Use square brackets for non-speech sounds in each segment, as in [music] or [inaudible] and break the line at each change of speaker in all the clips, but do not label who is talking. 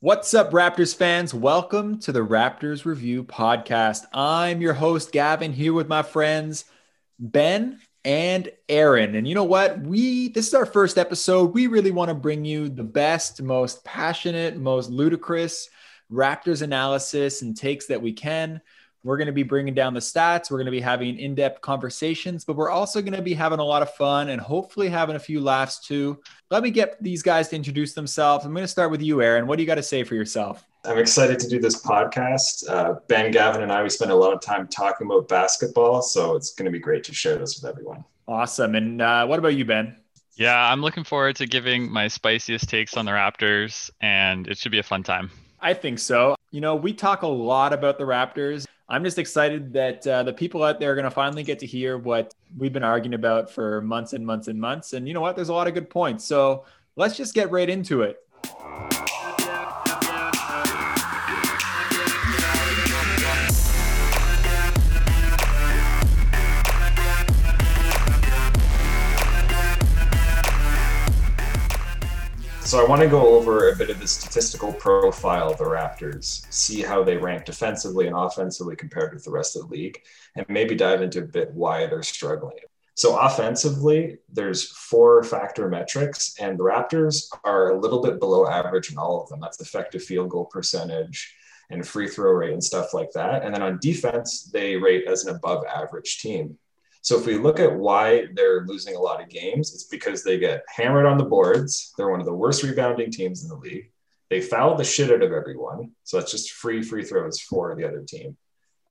What's up, Raptors fans? Welcome to the Raptors Review Podcast. I'm your host, Gavin, here with my friends, Ben and Aaron. And you know what? We this is our first episode. We really want to bring you the best, most passionate, most ludicrous Raptors analysis and takes that we can. We're going to be bringing down the stats. We're going to be having in depth conversations, but we're also going to be having a lot of fun and hopefully having a few laughs too. Let me get these guys to introduce themselves. I'm going to start with you, Aaron. What do you got to say for yourself?
I'm excited to do this podcast. Uh, ben, Gavin, and I, we spend a lot of time talking about basketball. So it's going to be great to share this with everyone.
Awesome. And uh, what about you, Ben?
Yeah, I'm looking forward to giving my spiciest takes on the Raptors, and it should be a fun time.
I think so. You know, we talk a lot about the Raptors I'm just excited that uh, the people out there are going to finally get to hear what we've been arguing about for months and months and months. And you know what? There's a lot of good points. So let's just get right into it.
So I want to go over a bit of the statistical profile of the Raptors, see how they rank defensively and offensively compared with the rest of the league, and maybe dive into a bit why they're struggling. So offensively, there's four factor metrics, and the Raptors are a little bit below average in all of them. That's effective field goal percentage and free throw rate and stuff like that. And then on defense, they rate as an above average team. So if we look at why they're losing a lot of games, it's because they get hammered on the boards. They're one of the worst rebounding teams in the league. They foul the shit out of everyone. So it's just free free throws for the other team.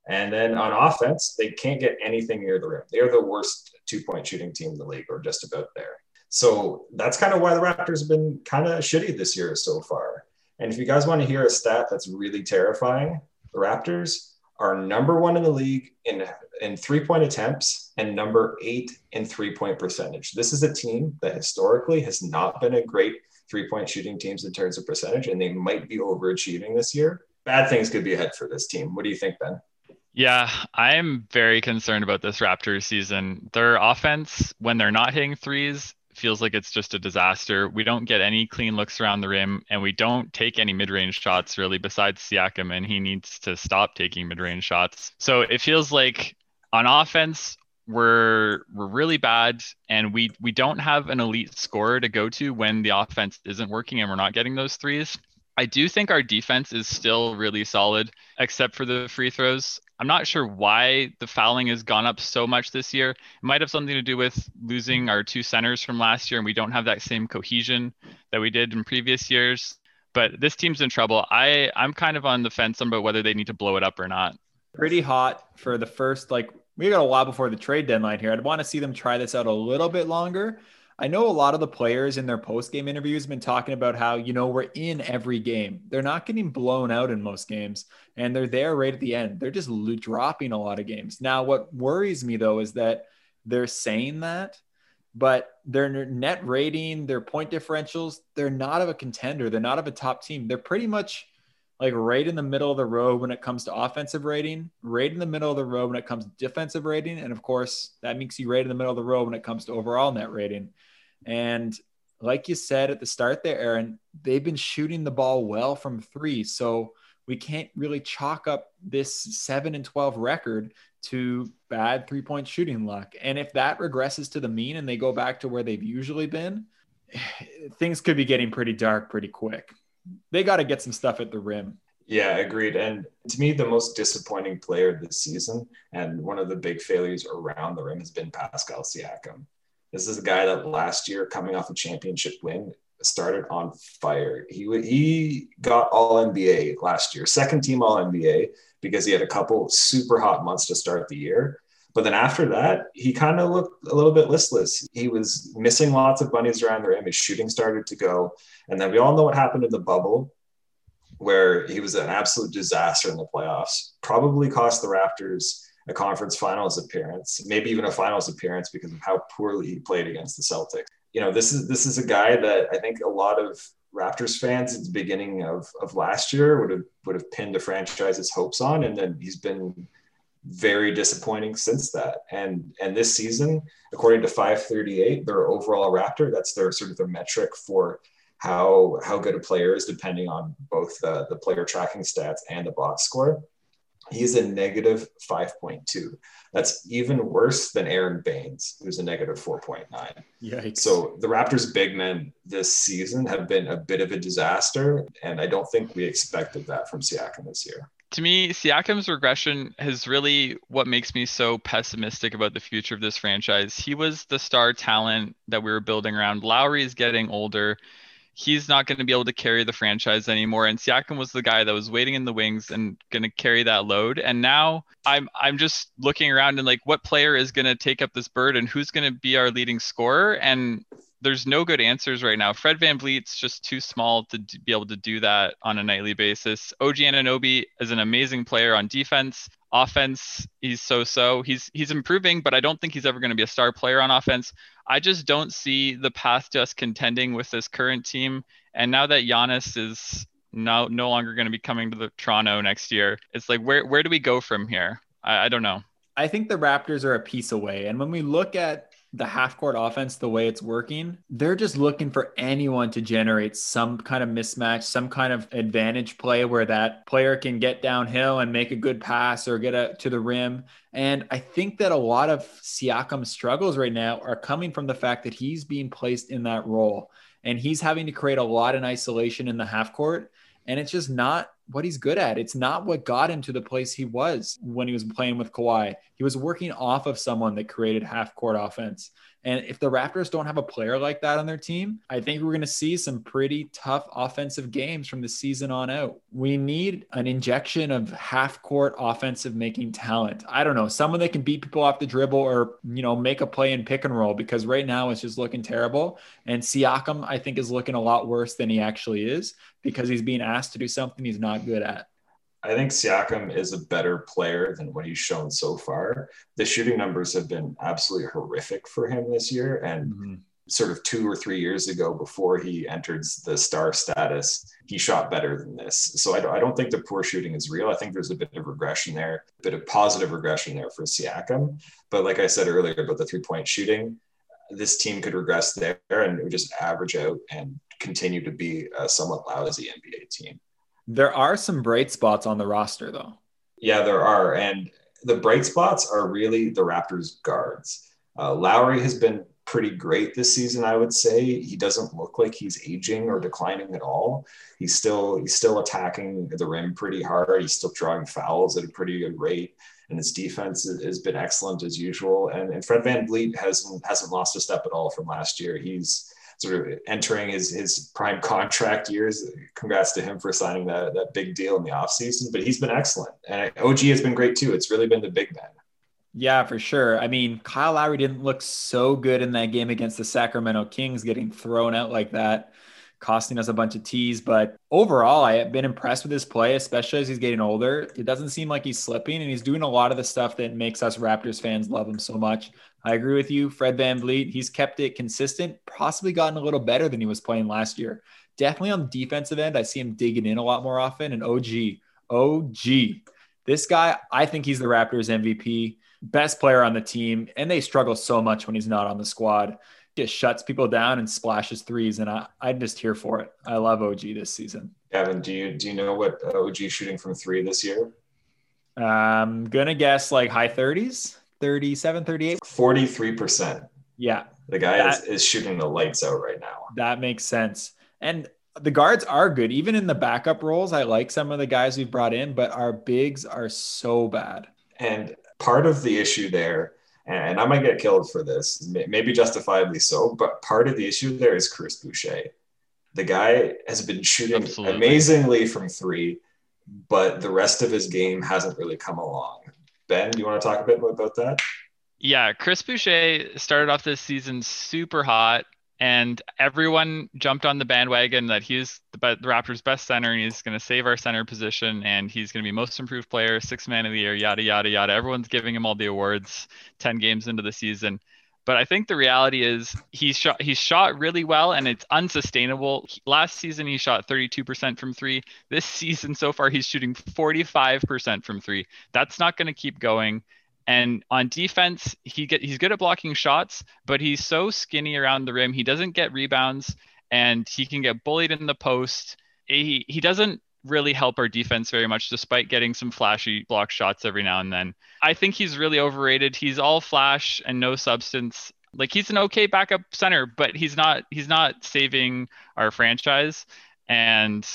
And then on offense, they can't get anything near the rim. They're the worst two point shooting team in the league, or just about there. So that's kind of why the Raptors have been kind of shitty this year so far. And if you guys want to hear a stat that's really terrifying, the Raptors are number one in the league in in three point attempts and number eight in three point percentage. This is a team that historically has not been a great three point shooting teams in terms of percentage, and they might be overachieving this year. Bad things could be ahead for this team. What do you think, Ben?
Yeah, I'm very concerned about this Raptors season. Their offense, when they're not hitting threes, feels like it's just a disaster. We don't get any clean looks around the rim, and we don't take any mid range shots really, besides Siakam, and he needs to stop taking mid range shots. So it feels like on offense, we're we're really bad and we we don't have an elite scorer to go to when the offense isn't working and we're not getting those threes. I do think our defense is still really solid, except for the free throws. I'm not sure why the fouling has gone up so much this year. It might have something to do with losing our two centers from last year, and we don't have that same cohesion that we did in previous years. But this team's in trouble. I I'm kind of on the fence about whether they need to blow it up or not.
Pretty hot for the first like we got a while before the trade deadline here. I'd want to see them try this out a little bit longer. I know a lot of the players in their post game interviews have been talking about how, you know, we're in every game. They're not getting blown out in most games, and they're there right at the end. They're just dropping a lot of games. Now, what worries me though is that they're saying that, but their net rating, their point differentials, they're not of a contender. They're not of a top team. They're pretty much like right in the middle of the road when it comes to offensive rating, right in the middle of the road when it comes to defensive rating. And of course, that makes you right in the middle of the road when it comes to overall net rating. And like you said at the start there, Aaron, they've been shooting the ball well from three. So we can't really chalk up this seven and 12 record to bad three point shooting luck. And if that regresses to the mean and they go back to where they've usually been, [sighs] things could be getting pretty dark pretty quick they got to get some stuff at the rim.
Yeah, agreed. And to me, the most disappointing player this season and one of the big failures around the rim has been Pascal Siakam. This is a guy that last year, coming off a championship win, started on fire. He he got All NBA last year, second team All NBA, because he had a couple super hot months to start the year. But then after that, he kind of looked a little bit listless. He was missing lots of bunnies around the rim. His shooting started to go. And then we all know what happened in the bubble, where he was an absolute disaster in the playoffs. Probably cost the Raptors a conference finals appearance, maybe even a finals appearance because of how poorly he played against the Celtics. You know, this is this is a guy that I think a lot of Raptors fans at the beginning of, of last year would have would have pinned the franchise's hopes on, and then he's been very disappointing since that. And and this season, according to 538, their overall Raptor, that's their sort of their metric for how how good a player is depending on both the, the player tracking stats and the box score. He's a negative 5.2. That's even worse than Aron Baynes, who's a negative 4.9.
Yikes.
So the Raptors' big men this season have been a bit of a disaster, and I don't think we expected that from Siakam this year.
To me, Siakam's regression is really what makes me so pessimistic about the future of this franchise. He was the star talent that we were building around. Lowry is getting older he's not going to be able to carry the franchise anymore. And Siakam was the guy that was waiting in the wings and going to carry that load. And now I'm I'm just looking around and like, what player is going to take up this burden? And who's going to be our leading scorer? And there's no good answers right now. Fred Van VanVleet's just too small to be able to do that on a nightly basis. OG Anunoby is an amazing player on defense. Offense, he's so-so. He's he's improving, but I don't think he's ever going to be a star player on offense. I just don't see the path to us contending with this current team. And now that Giannis is no no longer going to be coming to the Toronto next year, it's like where where do we go from here? I, I don't know.
I think the Raptors are a piece away. And when we look at the half court offense, the way it's working, they're just looking for anyone to generate some kind of mismatch, some kind of advantage play where that player can get downhill and make a good pass or get a, to the rim. And I think that a lot of Siakam's struggles right now are coming from the fact that he's being placed in that role and he's having to create a lot in isolation in the half court. And it's just not what he's good at. It's not what got him to the place he was when he was playing with Kawhi. He was working off of someone that created half court offense. And if the Raptors don't have a player like that on their team, I think we're going to see some pretty tough offensive games from the season on out. We need an injection of half court offensive making talent. I don't know, someone that can beat people off the dribble or, you know, make a play in pick and roll because right now it's just looking terrible. And Siakam, I think, is looking a lot worse than he actually is because he's being asked to do something he's not good at.
I think Siakam is a better player than what he's shown so far. The shooting numbers have been absolutely horrific for him this year. And mm-hmm. sort of two or three years ago, before he entered the star status, he shot better than this. So I, I don't think the poor shooting is real. I think there's a bit of regression there, a bit of positive regression there for Siakam. But like I said earlier about the three point shooting, this team could regress there and it would just average out and continue to be a somewhat lousy NBA team.
There are some bright spots on the roster, though.
Yeah, there are. And the bright spots are really the Raptors' guards. Uh, Lowry has been pretty great this season, I would say. He doesn't look like he's aging or declining at all. He's still he's still attacking the rim pretty hard. He's still drawing fouls at a pretty good rate, and his defense has been excellent as usual. And, and Fred VanVleet hasn't hasn't lost a step at all from last year. He's sort of entering his, his prime contract years. Congrats to him for signing that, that big deal in the offseason, but he's been excellent. And OG has been great too. It's really been the big man.
Yeah, for sure. I mean, Kyle Lowry didn't look so good in that game against the Sacramento Kings, getting thrown out like that, costing us a bunch of tees. But overall, I have been impressed with his play, especially as he's getting older. It doesn't seem like he's slipping, and he's doing a lot of the stuff that makes us Raptors fans love him so much. I agree with you. Fred Van VanVleet, he's kept it consistent, possibly gotten a little better than he was playing last year. Definitely on the defensive end, I see him digging in a lot more often. And OG, OG, this guy, I think he's the Raptors MVP, best player on the team. And they struggle so much when he's not on the squad. Just shuts people down and splashes threes. And I, I'm just here for it. I love OG this season.
Gavin, do you do you know what OG shooting from three this year?
I'm gonna guess like high 30s. 37, 38?
43%.
Yeah.
The guy that, is, is shooting the lights out right now.
That makes sense. And the guards are good. Even in the backup roles, I like some of the guys we've brought in, but our bigs are so bad.
And part of the issue there, and I might get killed for this, maybe justifiably so, but part of the issue there is Chris Boucher. The guy has been shooting Absolutely. amazingly from three, but the rest of his game hasn't really come along. Ben, do you want to talk a bit more about that?
Yeah, Chris Boucher started off this season super hot, and everyone jumped on the bandwagon that he's the, the Raptors' best center, and he's going to save our center position, and he's going to be most improved player, six man of the year, yada yada yada. Everyone's giving him all the awards ten games into the season. But I think the reality is he's shot he shot really well and it's unsustainable. Last season he shot 32% from 3. This season so far he's shooting 45% from 3. That's not going to keep going. And on defense, he get he's good at blocking shots, but he's so skinny around the rim. He doesn't get rebounds and he can get bullied in the post. He, he doesn't really help our defense very much, despite getting some flashy block shots every now and then. I think he's really overrated. He's all flash and no substance. Like he's an okay backup center, but he's not he's not saving our franchise. And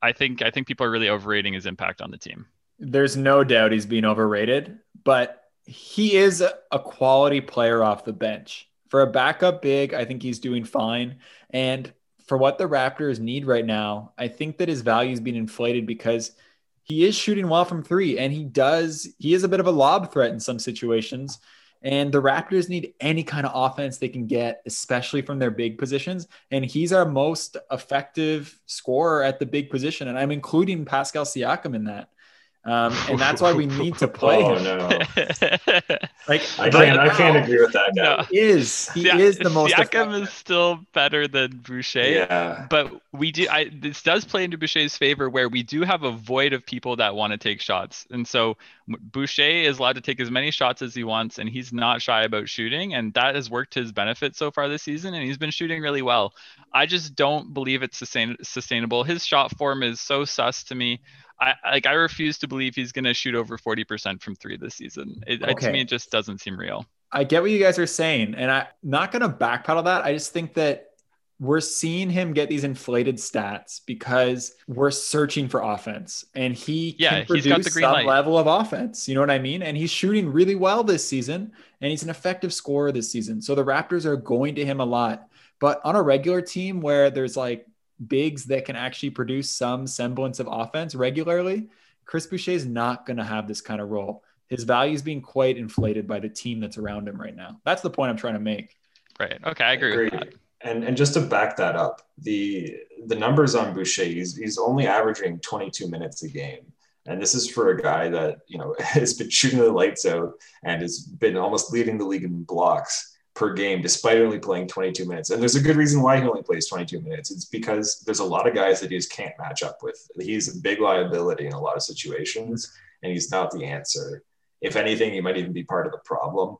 I think I think people are really overrating his impact on the team.
There's no doubt he's being overrated, but he is a quality player off the bench. For a backup big, I think he's doing fine. And for what the Raptors need right now, I think that his value is being inflated because he is shooting well from three and he does, he is a bit of a lob threat in some situations. And the Raptors need any kind of offense they can get, especially from their big positions. And he's our most effective scorer at the big position. And I'm including Pascal Siakam in that. Um, [laughs] and that's why we need to play
oh,
him.
No. [laughs]
like
I can't, I can't agree with that guy.
No.
He is he is the most
Siakam
effective.
is still better than Boucher.
Yeah.
But we do I this does play into Boucher's favor where we do have a void of people that want to take shots. And so Boucher is allowed to take as many shots as he wants and he's not shy about shooting and that has worked to his benefit so far this season and he's been shooting really well. I just don't believe it's sustain- sustainable. His shot form is so sus to me. I like I refuse to believe he's going to shoot over 40% from 3 this season. It, it- to me it just doesn't seem real.
I get what you guys are saying, and I'm not going to backpedal that. I just think that we're seeing him get these inflated stats because we're searching for offense, and he
Yeah,
can
he's
produce
got the
some
light.
level of offense. You know what I mean? And he's shooting really well this season, and he's an effective scorer this season. So the Raptors are going to him a lot. But on a regular team where there's like bigs that can actually produce some semblance of offense regularly, Chris Boucher is not going to have this kind of role. His value is being quite inflated by the team that's around him right now. That's the point I'm trying to make.
Right. Okay, I agree with that.
And and just to back that up, the the numbers on Boucher, he's he's only averaging 22 minutes a game. And this is for a guy that, you know, [laughs] has been shooting the lights out and has been almost leading the league in blocks per game, despite only playing 22 minutes. And there's a good reason why he only plays 22 minutes. It's because there's a lot of guys that he just can't match up with. He's a big liability in a lot of situations, and he's not the answer. If anything, he might even be part of the problem.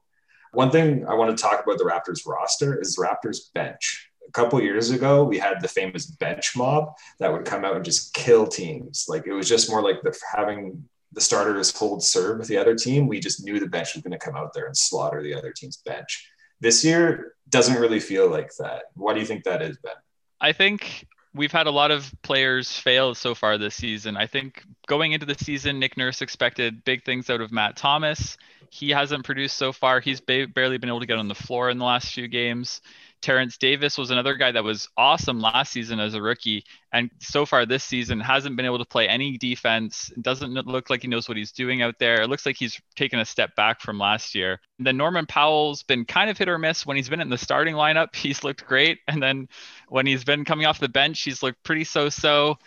One thing I want to talk about the Raptors roster is Raptors bench. A couple years ago, we had the famous bench mob that would come out and just kill teams. Like it was just more like the having the starters hold serve with the other team. We just knew the bench was going to come out there and slaughter the other team's bench. This year doesn't really feel like that. Why do you think that is, Ben?
I think we've had a lot of players fail so far this season. I think going into the season, Nick Nurse expected big things out of Matt Thomas. He hasn't produced so far. He's ba- barely been able to get on the floor in the last few games. Terence Davis was another guy that was awesome last season as a rookie, and so far this season hasn't been able to play any defense. Doesn't look like he knows what he's doing out there. It looks like he's taken a step back from last year. And then Norman Powell's been kind of hit or miss. When he's been in the starting lineup, [laughs] he's looked great, and then when he's been coming off the bench, he's looked pretty so-so.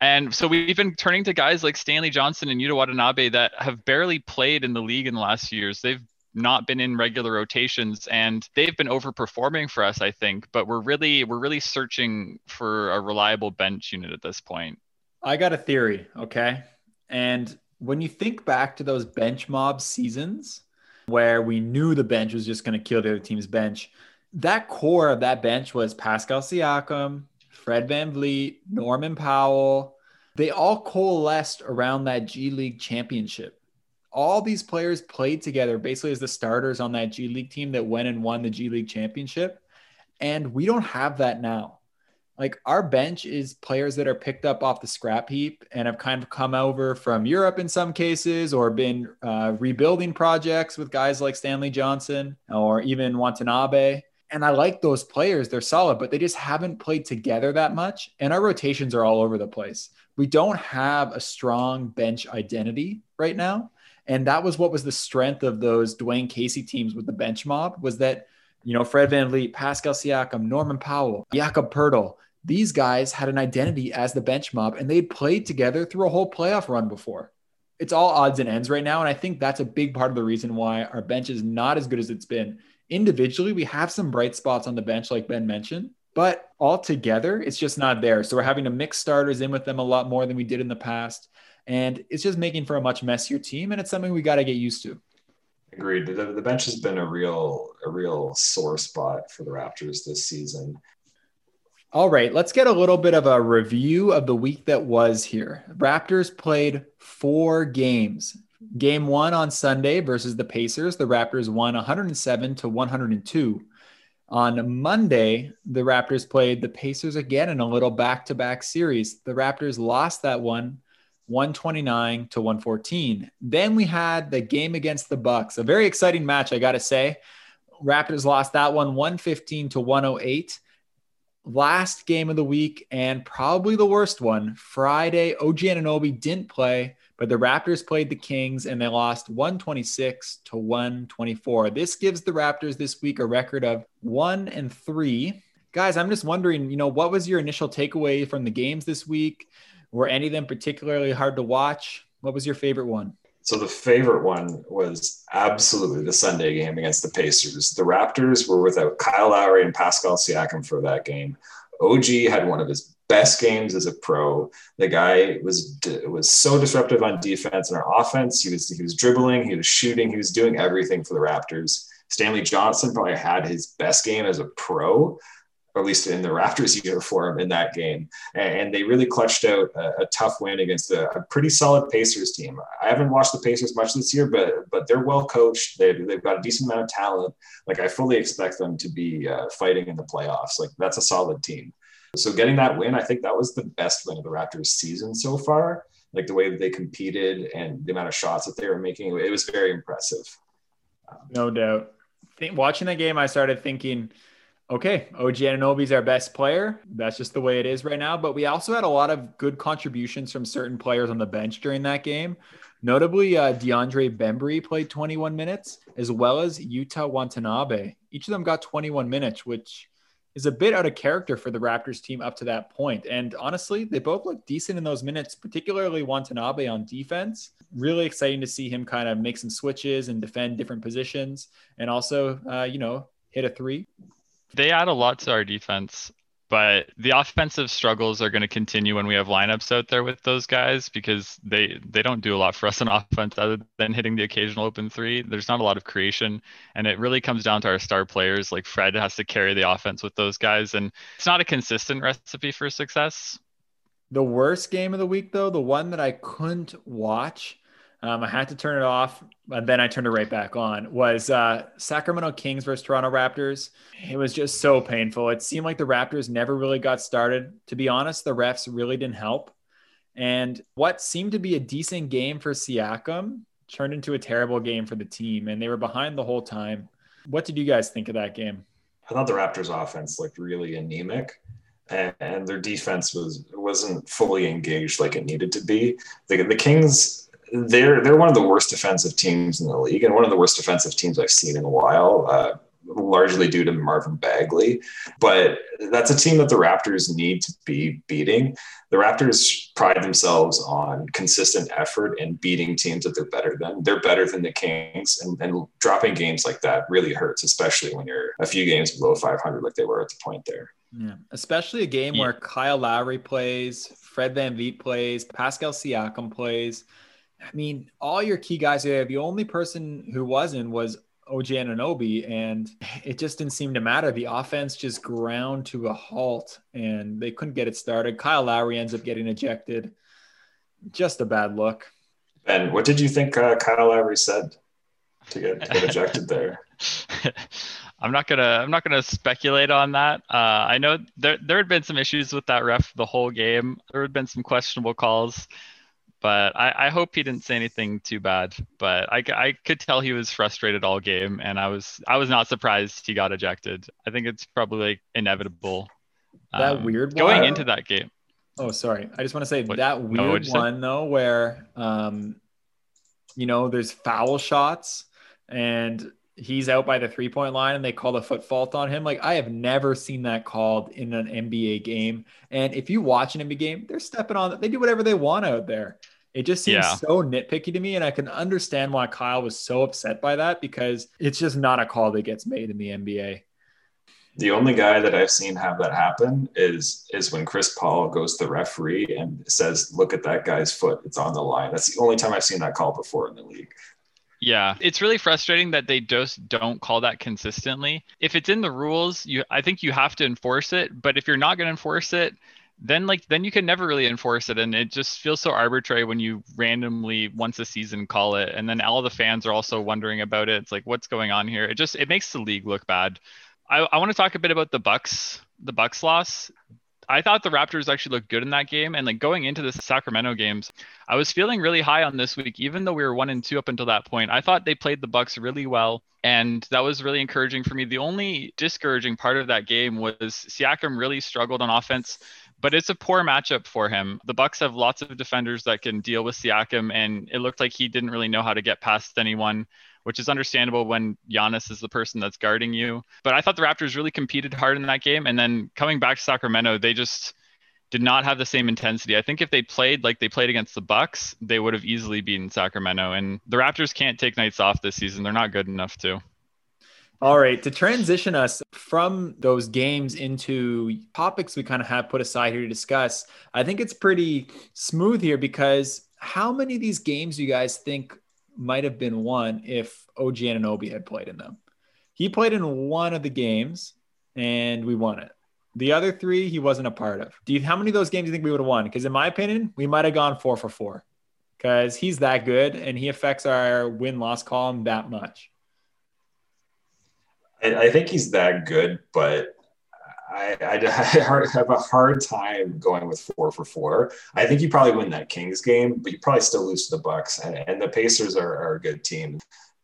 And so we've been turning to guys like Stanley Johnson and Yuta Watanabe that have barely played in the league in the last few years. They've not been in regular rotations and they've been overperforming for us, I think. But we're really we're really searching for a reliable bench unit at this point.
I got a theory, okay? And when you think back to those bench mob seasons where we knew the bench was just going to kill the other team's bench, that core of that bench was Pascal Siakam, Fred VanVleet, Norman Powell. They all coalesced around that G League championship. All these players played together basically as the starters on that G League team that went and won the G League championship. And we don't have that now like our bench is players that are picked up off the scrap heap and have kind of come over from Europe in some cases or been uh, rebuilding projects with guys like Stanley Johnson or even Watanabe. And I like those players. They're solid, but they just haven't played together that much. And our rotations are all over the place. We don't have a strong bench identity right now. And that was what was the strength of those Dwane Casey teams with the bench mob was that, you know, Fred VanVleet, Pascal Siakam, Norman Powell, Jakob Poeltl, these guys had an identity as the bench mob and they'd played together through a whole playoff run before. It's all odds and ends right now. And I think that's a big part of the reason why our bench is not as good as it's been. Individually, we have some bright spots on the bench, like Ben mentioned, but all together, it's just not there. So we're having to mix starters in with them a lot more than we did in the past. And it's just making for a much messier team. And it's something we got to get used to.
Agreed. The, the bench has been a real a real sore spot for the Raptors this season.
All right, let's get a little bit of a review of the week that was here. Raptors played four games. Game one on Sunday versus the Pacers, the Raptors won 107 to 102. On Monday, the Raptors played the Pacers again in a little back to back series. The Raptors lost that one 129 to 114. Then we had the game against the Bucks, a very exciting match, I got to say. Raptors lost that one 115 to 108 last game of the week and probably the worst one. Friday, OG Anunoby didn't play, but the Raptors played the Kings and they lost 126 to 124. This gives the Raptors this week a record of one and three. Guys, I'm just wondering, you know, what was your initial takeaway from the games this week? Were any of them particularly hard to watch? What was your favorite one?
So the favorite one was absolutely the Sunday game against the Pacers. The Raptors were without Kyle Lowry and Pascal Siakam for that game. OG had one of his best games as a pro. The guy was was so disruptive on defense and our offense. He was he was dribbling, he was shooting, he was doing everything for the Raptors. Stanley Johnson probably had his best game as a pro or at least in the Raptors [laughs] uniform in that game. And they really clutched out a, a tough win against a, a, pretty solid Pacers team. I haven't watched the Pacers much this year, but but they're well coached. They've, they've got a decent amount of talent. Like I fully expect them to be uh, fighting in the playoffs. Like that's a solid team. So getting that win, I think that was the best win of the Raptors season so far. Like the way that they competed and the amount of shots that they were making, it was very impressive.
No doubt. Watching the game, I started thinking – Okay, OG Anunoby's our best player. That's just the way it is right now. But we also had a lot of good contributions from certain players on the bench during that game. Notably, uh, DeAndre Bembry played 21 minutes, as well as Yuta Watanabe. Each of them got 21 minutes, which is a bit out of character for the Raptors team up to that point. And honestly, they both look decent in those minutes, particularly Watanabe on defense. Really exciting to see him kind of make some switches and defend different positions, and also, uh, you know, hit a three.
They add a lot to our defense, but the offensive struggles are going to continue when we have lineups out there with those guys because they they don't do a lot for us on [laughs] offense other than hitting the occasional open three. There's not a lot of creation, and it really comes down to our star players. Like Fred has to carry the offense with those guys, and it's not a consistent recipe for success.
The worst game of the week, though, the one that I couldn't watch um, I had to turn it off, and then I turned it right back on. Was uh, Sacramento Kings versus Toronto Raptors? It was just so painful. It seemed like the Raptors never really got started. To be honest, the refs really didn't help. And what seemed to be a decent game for Siakam turned into a terrible game for the team, and they were behind the whole time. What did you guys think of that game?
I thought the Raptors' offense looked really anemic and, their defense was wasn't fully engaged like it needed to be. The, the Kings they're they're one of the worst defensive teams in the league, and one of the worst defensive teams I've seen in a while. Uh, largely due to Marvin Bagley, but that's a team that the Raptors need to be beating. The Raptors pride themselves on consistent effort and beating teams that they're better than. They're better than the Kings, and, and dropping games like that really hurts, especially when you're a few games below 500, like they were at the point there.
Yeah, especially a game yeah. where Kyle Lowry plays, Fred VanVleet plays, Pascal Siakam plays. I mean, all your key guys there, the only person who wasn't was OG Anunoby, and it just didn't seem to matter. The offense just ground to a halt, and they couldn't get it started. Kyle Lowry ends up getting ejected. Just a bad look.
Ben, what did you think uh, Kyle Lowry said to get, to get ejected there? [laughs] [laughs]
I'm not gonna I'm not gonna speculate on that. Uh, I know there there had been some issues with that ref the whole game. There had been some questionable calls but I, I, hope he didn't say anything too bad. But I, I could tell he was frustrated all game, and I was I was not surprised he got ejected. I think it's probably like inevitable.
That um, weird
one. going into that game.
Oh, sorry. I just want to say what, that weird no, one say? though, where um, you know, there's foul shots and he's out by the three point line and they call the foot fault on him. Like I have never seen that called in an NBA game. And if you watch an NBA game, they're stepping on, it, they do whatever they want out there. It just seems yeah. so nitpicky to me. And I can understand why Kyle was so upset by that because it's just not a call that gets made in the NBA.
The only guy that I've seen have that happen is is when Chris Paul goes to the referee and says, "Look at that guy's foot; it's on the line." That's the only time I've seen that call before in the league.
Yeah, it's really frustrating that they just don't call that consistently. If it's in the rules, you I think you have to enforce it, but if you're not going to enforce it, then like then you can never really enforce it and it just feels so arbitrary when you randomly once a season call it and then all the fans are also wondering about it. It's like what's going on here? It just it makes the league look bad. I, I want to talk a bit about the Bucks, the Bucks loss. I thought the Raptors actually looked good in that game. And like going into the Sacramento games, I was feeling really high on this week, even though we were one and two up until that point. I thought they played the Bucks really well. And that was really encouraging for me. The only discouraging part of that game was Siakam really struggled on offense, but it's a poor matchup for him. The Bucks have lots of defenders that can deal with Siakam, and it looked like he didn't really know how to get past anyone which is understandable when Giannis is the person that's guarding you. But I thought the Raptors really competed hard in that game. And then coming back to Sacramento, they just did not have the same intensity. I think if they played like they played against the Bucks, they would have easily beaten Sacramento. And the Raptors can't take nights off this season. They're not good enough to.
All right, to transition us from those games into topics we kind of have put aside here to discuss, I think it's pretty smooth here because how many of these games do you guys think might have been won if OG Anunoby had played in them. He played in one of the games and we won it. The other three he wasn't a part of. Do you how many of those games do you think we would have won? Because in my opinion, we might have gone four for four. Because he's that good and he affects our win loss column that much.
I think he's that good, but I, I, [laughs] I, have a hard time going with four for four. I think you probably win that Kings game, but you probably still lose to the Bucks. And, and the Pacers are, are, a good team.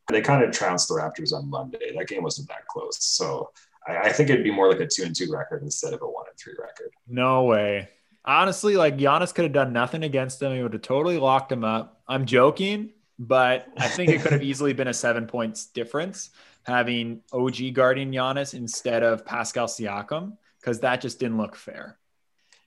They kind of trounced the Raptors on Monday. That game wasn't that close, so I, I think it'd be more like a two and two record instead of a one and three record.
No way. Honestly, like Giannis could have done nothing against them. He would have totally locked him up. I'm joking, but I think it could have [laughs] easily been a seven points difference having OG guarding Giannis instead of Pascal Siakam because that just didn't look fair.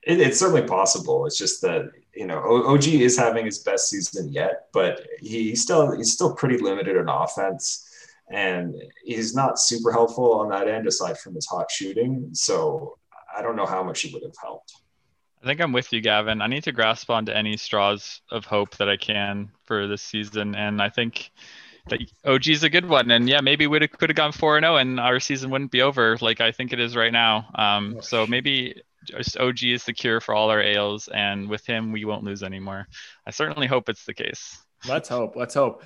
It, it's certainly possible. It's just that you know OG is having his best season yet, but he's still he's still pretty limited in offense, and he's not super helpful on that end aside from his hot shooting. So I don't know how much he would have helped.
I think I'm with you, Gavin. I need to grasp onto any straws of hope that I can for this season, and I think that is a good one. And yeah, maybe we could have gone 4 and 0 and our season wouldn't be over like I think it is right now. Um, so maybe just OG is the cure for all our ails. And with him, we won't lose anymore. I certainly hope it's the case.
Let's hope. Let's hope.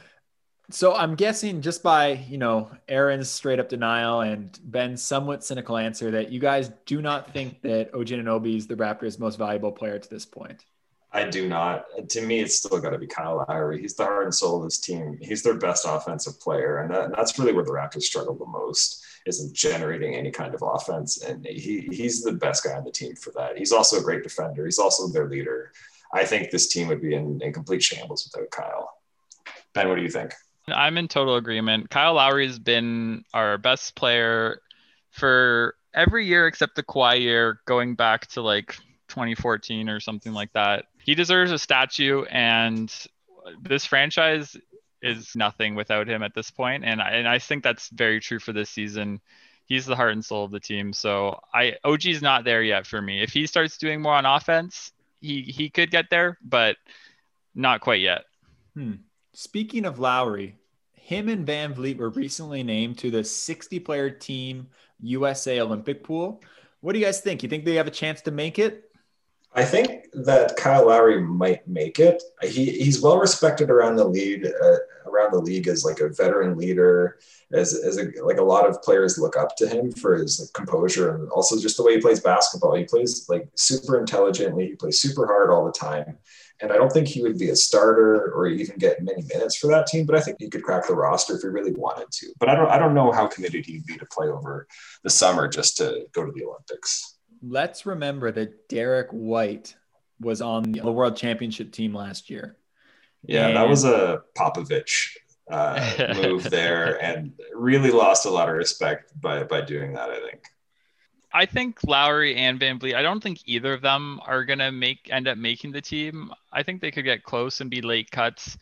So I'm guessing just by, you know, Aaron's straight up denial and Ben's somewhat cynical answer that you guys do not think that OG Anunoby is the Raptors' most valuable player to this point.
I do not. To me, it's still got to be Kyle Lowry. He's the heart and soul of this team. He's their best offensive player, and, that, and that's really where the Raptors struggle the most isn't generating any kind of offense. And he he's the best guy on the team for that. He's also a great defender. He's also their leader. I think this team would be in, in complete shambles without Kyle. Ben, what do you think?
I'm in total agreement. Kyle Lowry has been our best player for every year except the Kawhi year, going back to like 2014 or something like that. He deserves a statue, and this franchise is nothing without him at this point. And I, and I think that's very true for this season. He's the heart and soul of the team. So I OG's not there yet for me. If he starts doing more on offense, he he could get there, but not quite yet.
Hmm. Speaking of Lowry, him and VanVleet were recently named to the 60 player team USA Olympic pool. What do you guys think? You think they have a chance to make it?
I think that Kyle Lowry might make it. He, he's well respected around the league, uh, around the league as like a veteran leader, as, as a, like a lot of players look up to him for his composure and also just the way he plays basketball. He plays like super intelligently. He plays super hard all the time. And I don't think he would be a starter or even get many minutes for that team, but I think he could crack the roster if he really wanted to. But I don't I don't know how committed he'd be to play over the summer just to go to the Olympics
let's remember that Derrick White was on the World Championship team last year.
Yeah, and... that was a Popovich uh, [laughs] move there, and really lost a lot of respect by by doing that. I think.
I think Lowry and VanVleet. I don't think either of them are gonna make end up making the team. I think they could get close and be late cuts.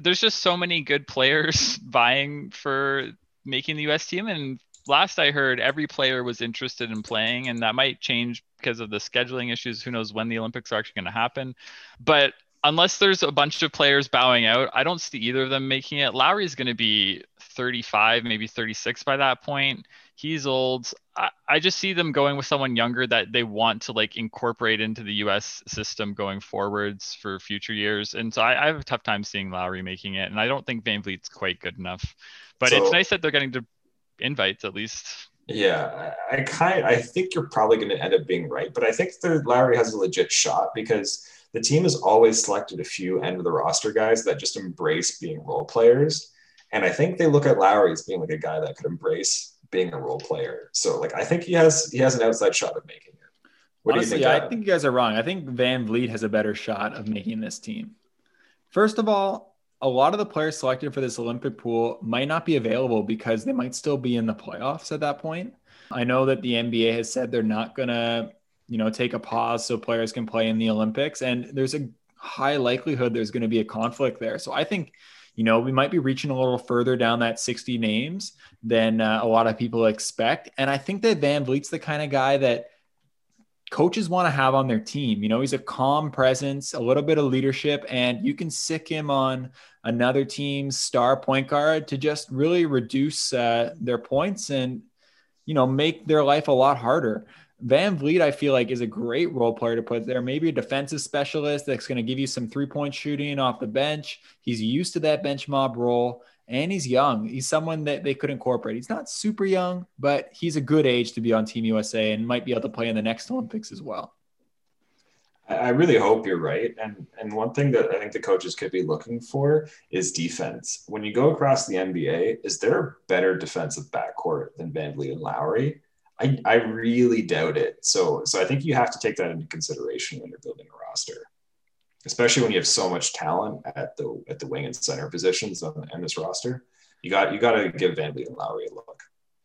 There's just so many good players [laughs] vying for making the U.S. team, and last I heard, every player was interested in playing, and that might change because of the scheduling issues. Who knows when the Olympics are actually going to happen? But unless there's a bunch of players bowing out, I don't see either of them making it. Lowry's going to be 35, maybe 36 by that point. He's old. I, I, just see them going with someone younger that they want to like incorporate into the US system going forwards for future years. And so I, I have a tough time seeing Lowry making it. And I don't think VanVleet's quite good enough. But so, it's nice that they're getting to invites at least.
Yeah, I, I kind I think you're probably going to end up being right, but I think that Lowry has a legit shot because the team has always selected a few end of the roster guys that just embrace being role players. And I think they look at Lowry as being like a guy that could embrace being a role player. So like I think he has he has an outside shot of making it.
What Honestly, do you think? Yeah, I think you guys are wrong. I think VanVleet has a better shot of making this team. First of all, a lot of the players selected for this Olympic pool might not be available because they might still be in the playoffs at that point. I know that the NBA has said they're not going to you know, take a pause so players can play in the Olympics. And there's a high likelihood there's going to be a conflict there. So I think, you know, we might be reaching a little further down that 60 names than uh, a lot of people expect. And I think that VanVleet's the kind of guy that coaches want to have on their team. You know, he's a calm presence, a little bit of leadership, and you can sick him on another team's star point guard to just really reduce uh, their points and, you know, make their life a lot harder. VanVleet, I feel like, is a great role player to put there. Maybe a defensive specialist that's going to give you some three point shooting off the bench. He's used to that bench mob role and he's young. He's someone that they could incorporate. He's not super young, but he's a good age to be on Team USA and might be able to play in the next Olympics as well.
I really hope you're right. And and one thing that I think the coaches could be looking for is defense. When you go across the NBA, is there a better defensive backcourt than VanVleet and Lowry? I, I really doubt it. So so I think you have to take that into consideration when you're building a roster, especially when you have so much talent at the at the wing and center positions on, on this roster. You got you got to give VanVleet and Lowry a look.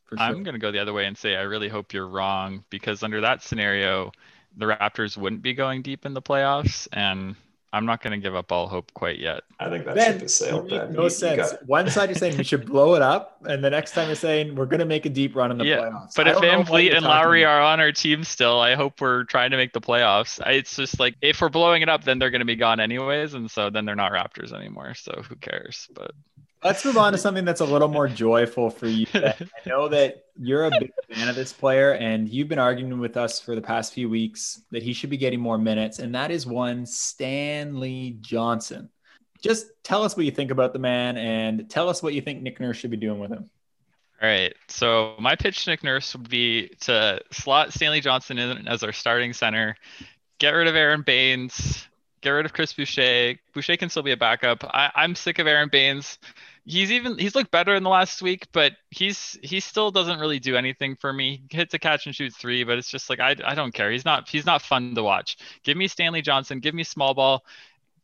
Sure. I'm going to go the other way and say I really hope you're wrong because under that scenario, the Raptors wouldn't be going deep in the playoffs, and I'm not going to give up all hope quite yet.
I think that ben, ship is sailed.
No you, sense. You got... One side you're saying we should blow it up, and the next time you're saying we're going to make a deep run in the yeah, playoffs.
But if VanVleet and Lowry about. are on our team still, I hope we're trying to make the playoffs. It's just like if we're blowing it up, then they're going to be gone anyways, and so then they're not Raptors anymore. So who cares? But
Let's move on to something that's a little more joyful for you. [laughs] I know that you're a big fan of this player, and you've been arguing with us for the past few weeks that he should be getting more minutes, and that is one Stanley Johnson. Just tell us what you think about the man, and tell us what you think Nick Nurse should be doing with him.
All right. So my pitch to Nick Nurse would be to slot Stanley Johnson in as our starting center, get rid of Aron Baynes, get rid of Chris Boucher. Boucher can still be a backup. I, I'm sick of Aron Baynes he's even he's looked better in the last week, but he's he still doesn't really do anything for me. He hits a catch and shoot three, but it's just like I I don't care. He's not he's not fun to watch. Give me Stanley Johnson. Give me small ball.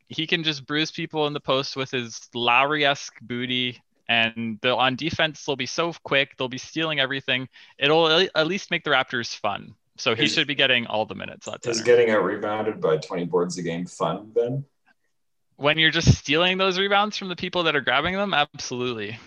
He can just bruise people in the post with his Lowry-esque booty. And they'll on defense, they'll be so quick. They'll be stealing everything. It'll at least make the Raptors fun. So he is, should be getting all the minutes.
Is getting out rebounded by 20 boards a game fun then?
When you're just stealing those rebounds from the people that are grabbing them, absolutely.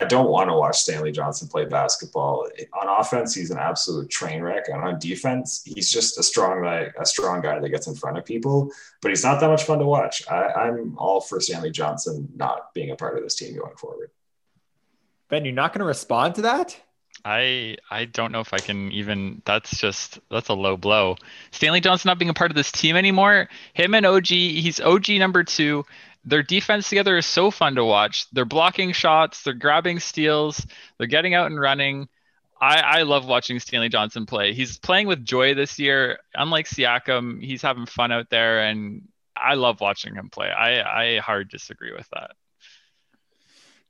I don't want to watch Stanley Johnson play basketball. On offense, he's an absolute train wreck, and on defense, he's just a strong guy, a strong guy that gets in front of people. But he's not that much fun to watch. I, am all for Stanley Johnson not being a part of this team going forward.
Ben, you're not going to respond to that?
I I don't know if I can even. That's just that's a low blow. Stanley Johnson not being a part of this team anymore. Him and OG, he's OG number two. Their defense together is so fun to watch. They're blocking shots. They're grabbing steals. They're getting out and running. I, I love watching Stanley Johnson play. He's playing with joy this year. Unlike Siakam, he's having fun out there, and I love watching him play. I I hard disagree with that.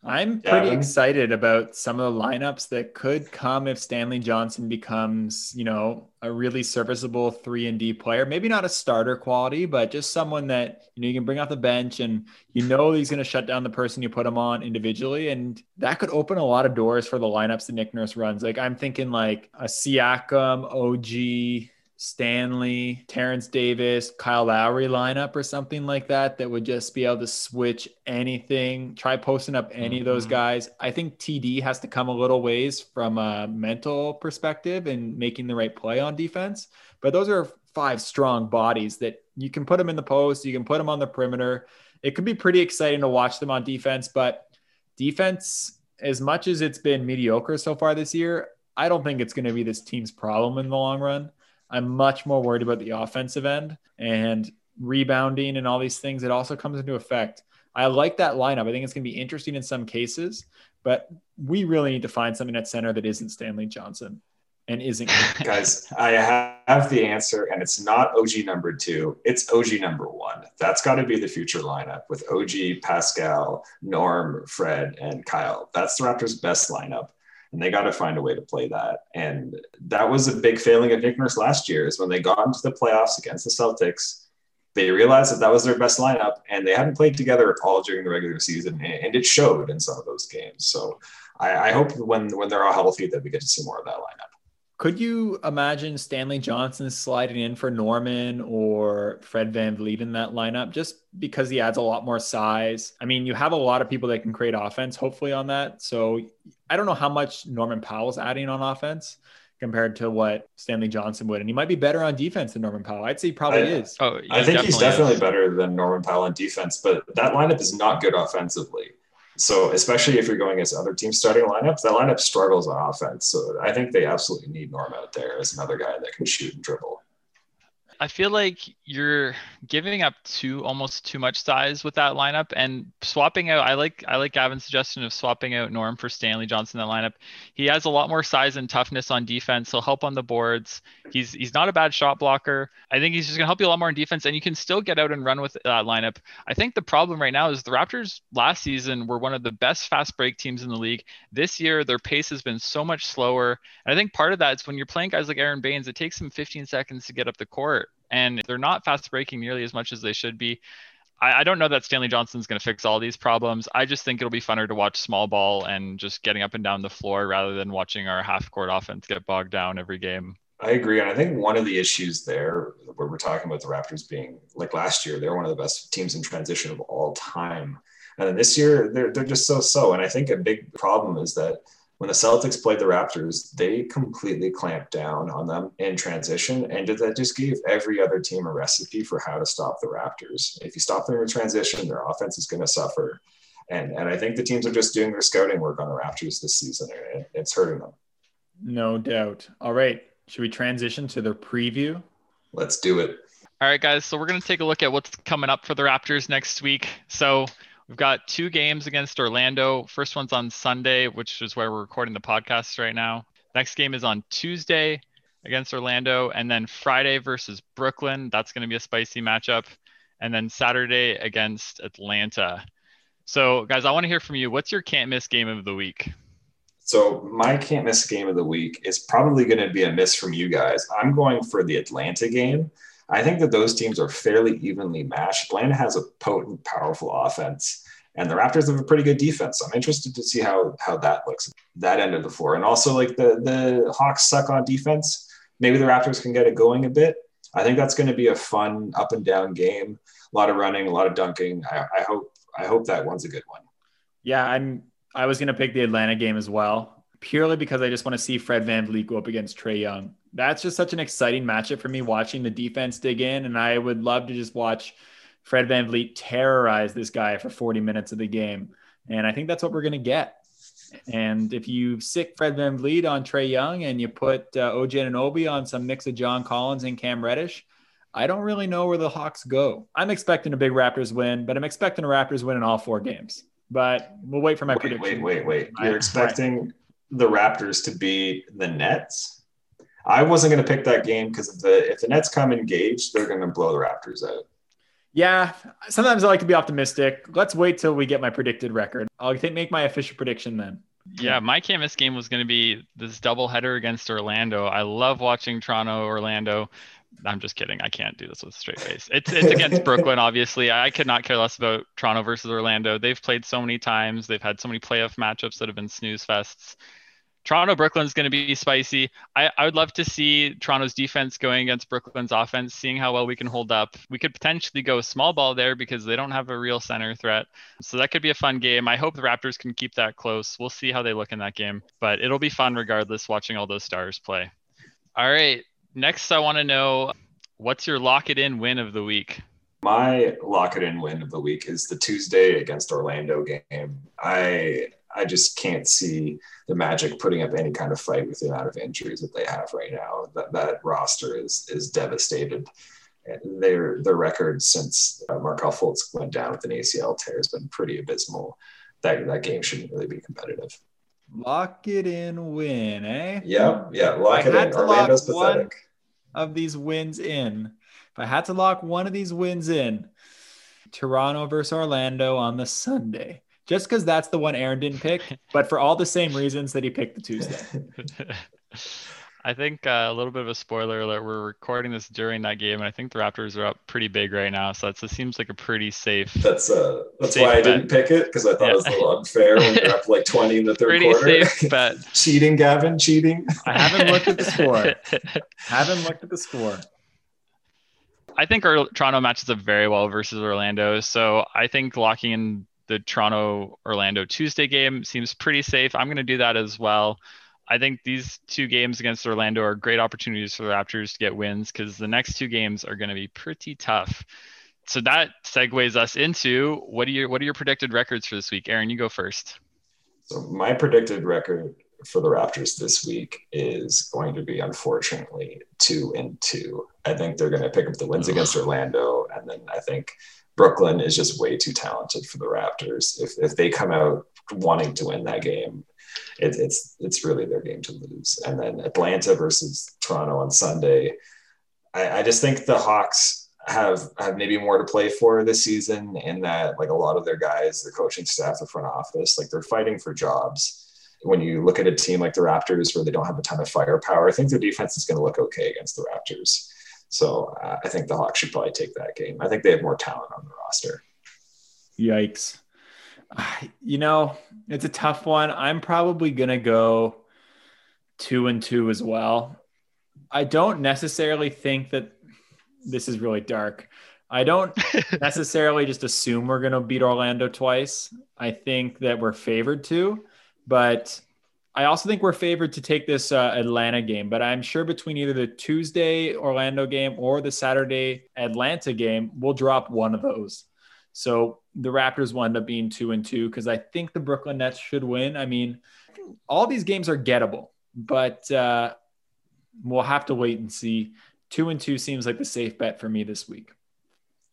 Oh, I'm pretty excited about some of the lineups that could come if Stanley Johnson becomes, you know, a really serviceable three and D player. Maybe not a starter quality, but just someone that you know you can bring off the bench and you know he's going to shut down the person you put him on individually, and that could open a lot of doors for the lineups that Nick Nurse runs. Like I'm thinking like a Siakam, OG, Stanley, Terence Davis, Kyle Lowry lineup or something like that that would just be able to switch anything, try posting up any mm-hmm. of those mm-hmm. guys. I think TD has to come a little ways from a mental perspective and making the right play on defense. But those are five strong bodies that You can put them in the post, you can put them on the perimeter. It could be pretty exciting to watch them on defense, but defense, as much as it's been mediocre so far this year, I don't think it's going to be this team's problem in the long run. I'm much more worried about the offensive end and rebounding and all these things. It also comes into effect. I like that lineup. I think it's going to be interesting in some cases, but we really need to find something at center that isn't Stanley Johnson and isn't. [laughs]
Guys, I have the answer, and it's not OG number two. It's OG number one. That's got to be the future lineup with OG, Pascal, Norm, Fred, and Kyle. That's the Raptors' best lineup and they got to find a way to play that. And that was a big failing of Nick Nurse last year is when they got into the playoffs against the Celtics they realized that that was their best lineup and they hadn't played together at all during the regular season and it showed in some of those games so i, I hope when when they're all healthy that we get to see more of that lineup
could you imagine Stanley Johnson sliding in for Norman or Fred VanVleet in that lineup just because he adds a lot more size? I mean, you have a lot of people that can create offense, hopefully, on that. So I don't know how much Norman Powell's adding on offense, compared to what Stanley Johnson would. And he might be better on defense than Norman Powell. I'd say he probably I, is.
Oh, I think he's definitely is. better than Norman Powell on defense, but that lineup is not good offensively. So especially if you're going against other teams starting lineups, that lineup struggles on offense. So I think they absolutely need Norm out there as another guy that can shoot and dribble.
I feel like you're giving up too almost too much size with that lineup and swapping out. I like I like Gavin's suggestion of swapping out Norm for Stanley Johnson in that lineup. He has a lot more size and toughness on defense. He'll help on the boards. He's he's not a bad shot blocker. I think he's just gonna help you a lot more in defense, and you can still get out and run with that lineup. I think the problem right now is the Raptors last season were one of the best fast break teams in the league. This year their pace has been so much slower, and I think part of that is when you're playing guys like Aron Baynes, it takes him 15 seconds to get up the court and they're not fast breaking nearly as much as they should be. I, I don't know that Stanley Johnson's going to fix all these problems. I just think it'll be funner to watch small ball and just getting up and down the floor rather than watching our half court offense get bogged down every game.
I agree. And I think one of the issues there, where we're talking about the Raptors being like last year, they're one of the best teams in transition of all time. And then this year, they're, they're just so so. And I think a big problem is that when the Celtics played the Raptors, they completely clamped down on them in transition. And that just gave every other team a recipe for how to stop the Raptors. If you stop them in transition, their offense is going to suffer. And, and I think the teams are just doing their scouting work on the Raptors this season, and it's hurting them.
No doubt. All right. Should we transition to the preview?
Let's do it.
All right, guys. So we're going to take a look at what's coming up for the Raptors next week. So We've got two games against Orlando. First one's on Sunday, which is where we're recording the podcast right now. Next game is on Tuesday against Orlando, and then Friday versus Brooklyn. That's going to be a spicy matchup. And then Saturday against Atlanta. So, guys, I want to hear from you. What's your can't miss game of the week?
So, my can't miss game of the week is probably going to be a miss from you guys. I'm going for the Atlanta game. I think that those teams are fairly evenly matched. Atlanta has a potent, powerful offense, and the Raptors have a pretty good defense. So I'm interested to see how how that looks that end of the floor. And also, like the the Hawks suck on defense. Maybe the Raptors can get it going a bit. I think that's going to be a fun up and down game. A lot of running, a lot of dunking. I, I hope I hope that one's a good one.
Yeah, I'm. I was going to pick the Atlanta game as well, purely because I just want to see Fred VanVleet go up against Trae Young that's just such an exciting matchup for me watching the defense dig in. And I would love to just watch Fred VanVleet terrorize this guy for 40 minutes of the game. And I think that's what we're going to get. And if you sick Fred VanVleet on Trae Young and you put uh, Anunoby on some mix of John Collins and Cam Reddish, I don't really know where the Hawks go. I'm expecting a big Raptors win, but I'm expecting a Raptors win in all four games. But we'll wait for my
wait,
prediction.
Wait, wait, wait. You're expecting the Raptors to be the Nets? I wasn't going to pick that game because if the if the Nets come engaged, they're going to blow the Raptors out.
Yeah, sometimes I like to be optimistic. Let's wait till we get my predicted record. I'll think, make my official prediction then.
Yeah, my canvas game was going to be this doubleheader against Orlando. I love watching Toronto, Orlando. I'm just kidding. I can't do this with a straight face. It's it's against [laughs] Brooklyn, obviously. I could not care less about Toronto versus Orlando. They've played so many times. They've had so many playoff matchups that have been snooze fests. Toronto Brooklyn's going to be spicy. I, I would love to see Toronto's defense going against Brooklyn's offense, seeing how well we can hold up. We could potentially go small ball there because they don't have a real center threat. So that could be a fun game. I hope the Raptors can keep that close. We'll see how they look in that game, but it'll be fun regardless watching all those stars play. All right. Next, I want to know what's your lock it in win of the week?
My lock it in win of the week is the Tuesday against Orlando game. I I just can't see the Magic putting up any kind of fight with the amount of injuries that they have right now. That that roster is is devastated. And their their record since uh, Markelle Fultz went down with an ACL tear has been pretty abysmal. That that game shouldn't really be competitive.
Lock it in, win, eh?
Yeah, yeah. Lock I it in. Orlando's pathetic.
of these wins in. If I had to lock one of these wins in, Toronto versus Orlando on the Sunday, just because that's the one Aaron didn't pick, [laughs] but for all the same reasons that he picked the Tuesday. [laughs] [laughs]
I think uh, a little bit of a spoiler alert. We're recording this during that game, and I think the Raptors are up pretty big right now. So that seems like a pretty safe.
That's uh, that's safe why I didn't pick it because I thought yeah. it was a little unfair when you're up like 20 in the third pretty quarter. Safe bet. cheating, Gavin, cheating.
I haven't looked at the score. haven't looked at the score.
I think our Toronto matches up very well versus Orlando. So I think locking in the Toronto Orlando Tuesday game seems pretty safe. I'm going to do that as well. I think these two games against Orlando are great opportunities for the Raptors to get wins because the next two games are going to be pretty tough. So that segues us into what are your what are your predicted records for this week? Aaron, you go first.
So my predicted record for the Raptors this week is going to be unfortunately two and two. I think they're going to pick up the wins against Orlando, and then I think Brooklyn is just way too talented for the Raptors. If if they come out wanting to win that game, it, it's it's really their game to lose. And then Atlanta versus Toronto on Sunday. I, I just think the Hawks have have maybe more to play for this season in that like a lot of their guys, the coaching staff, the front office, like they're fighting for jobs. When you look at a team like the Raptors where they don't have a ton of firepower, I think their defense is going to look okay against the Raptors. So uh, I think the Hawks should probably take that game. I think they have more talent on the roster.
Yikes. [sighs] You know, it's a tough one. I'm probably going to go two and two as well. I don't necessarily think that this is really dark. I don't [laughs] necessarily just assume we're going to beat Orlando twice. I think that we're favored to, but I also think we're favored to take this uh, Atlanta game. But I'm sure between either the Tuesday Orlando game or the Saturday Atlanta game, we'll drop one of those. So the Raptors will end up being two and two because I think the Brooklyn Nets should win. I mean, all these games are gettable, but uh, we'll have to wait and see. Two and two seems like the safe bet for me this week.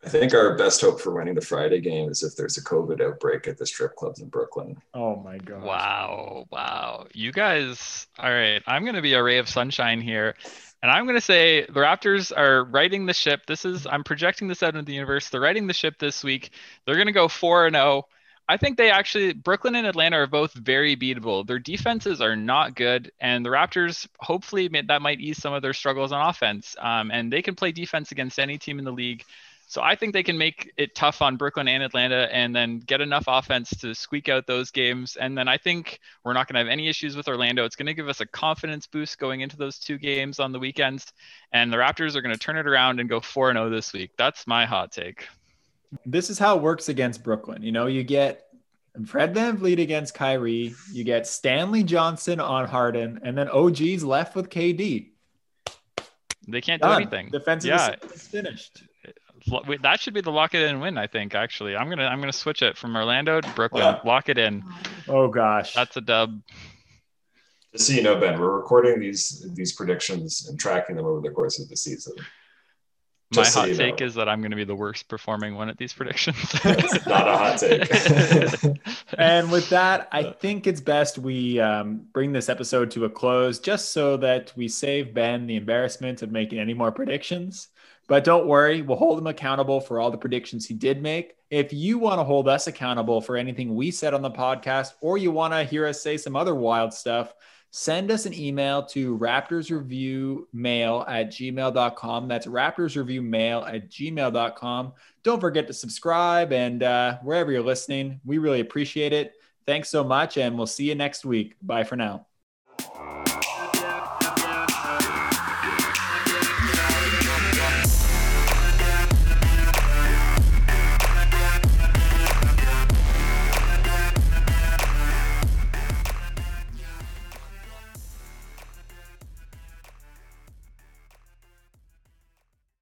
I think our best hope for winning the Friday game is if there's a COVID outbreak at the strip clubs in Brooklyn.
Oh my god!
Wow, wow! You guys, all right. I'm going to be a ray of sunshine here, and I'm going to say the Raptors are righting the ship. This is I'm projecting this out into the universe. They're righting the ship this week. They're going to go four and zero. Oh. I think they actually Brooklyn and Atlanta are both very beatable. Their defenses are not good, and the Raptors hopefully that might ease some of their struggles on offense. Um, and they can play defense against any team in the league. So I think they can make it tough on Brooklyn and Atlanta and then get enough offense to squeak out those games. And then I think we're not going to have any issues with Orlando. It's going to give us a confidence boost going into those two games on the weekends. And the Raptors are going to turn it around and go 4 0 this week. That's my hot take.
This is how it works against Brooklyn. You know, you get Fred VanVleet against Kyrie, you get Stanley Johnson on Harden, and then OG's left with KD.
They can't Done. do anything.
Defensive yeah. is finished
that should be the lock it in win. I think actually, I'm gonna I'm gonna switch it from Orlando to Brooklyn. Yeah. Lock it in.
Oh gosh,
that's a dub.
Just so you know, Ben, we're recording these these predictions and tracking them over the course of the season.
Just My so hot take know. is that I'm going to be the worst performing one at these predictions. [laughs]
not a hot take. [laughs]
and with that, I think it's best we um, bring this episode to a close just so that we save Ben the embarrassment of making any more predictions. But don't worry, we'll hold him accountable for all the predictions he did make. If you want to hold us accountable for anything we said on the podcast, or you want to hear us say some other wild stuff, send us an email to raptorsreviewmail at gmail.com. That's raptorsreviewmail at gmail.com. Don't forget to subscribe and uh, wherever you're listening, we really appreciate it. Thanks so much, and we'll see you next week. Bye for now.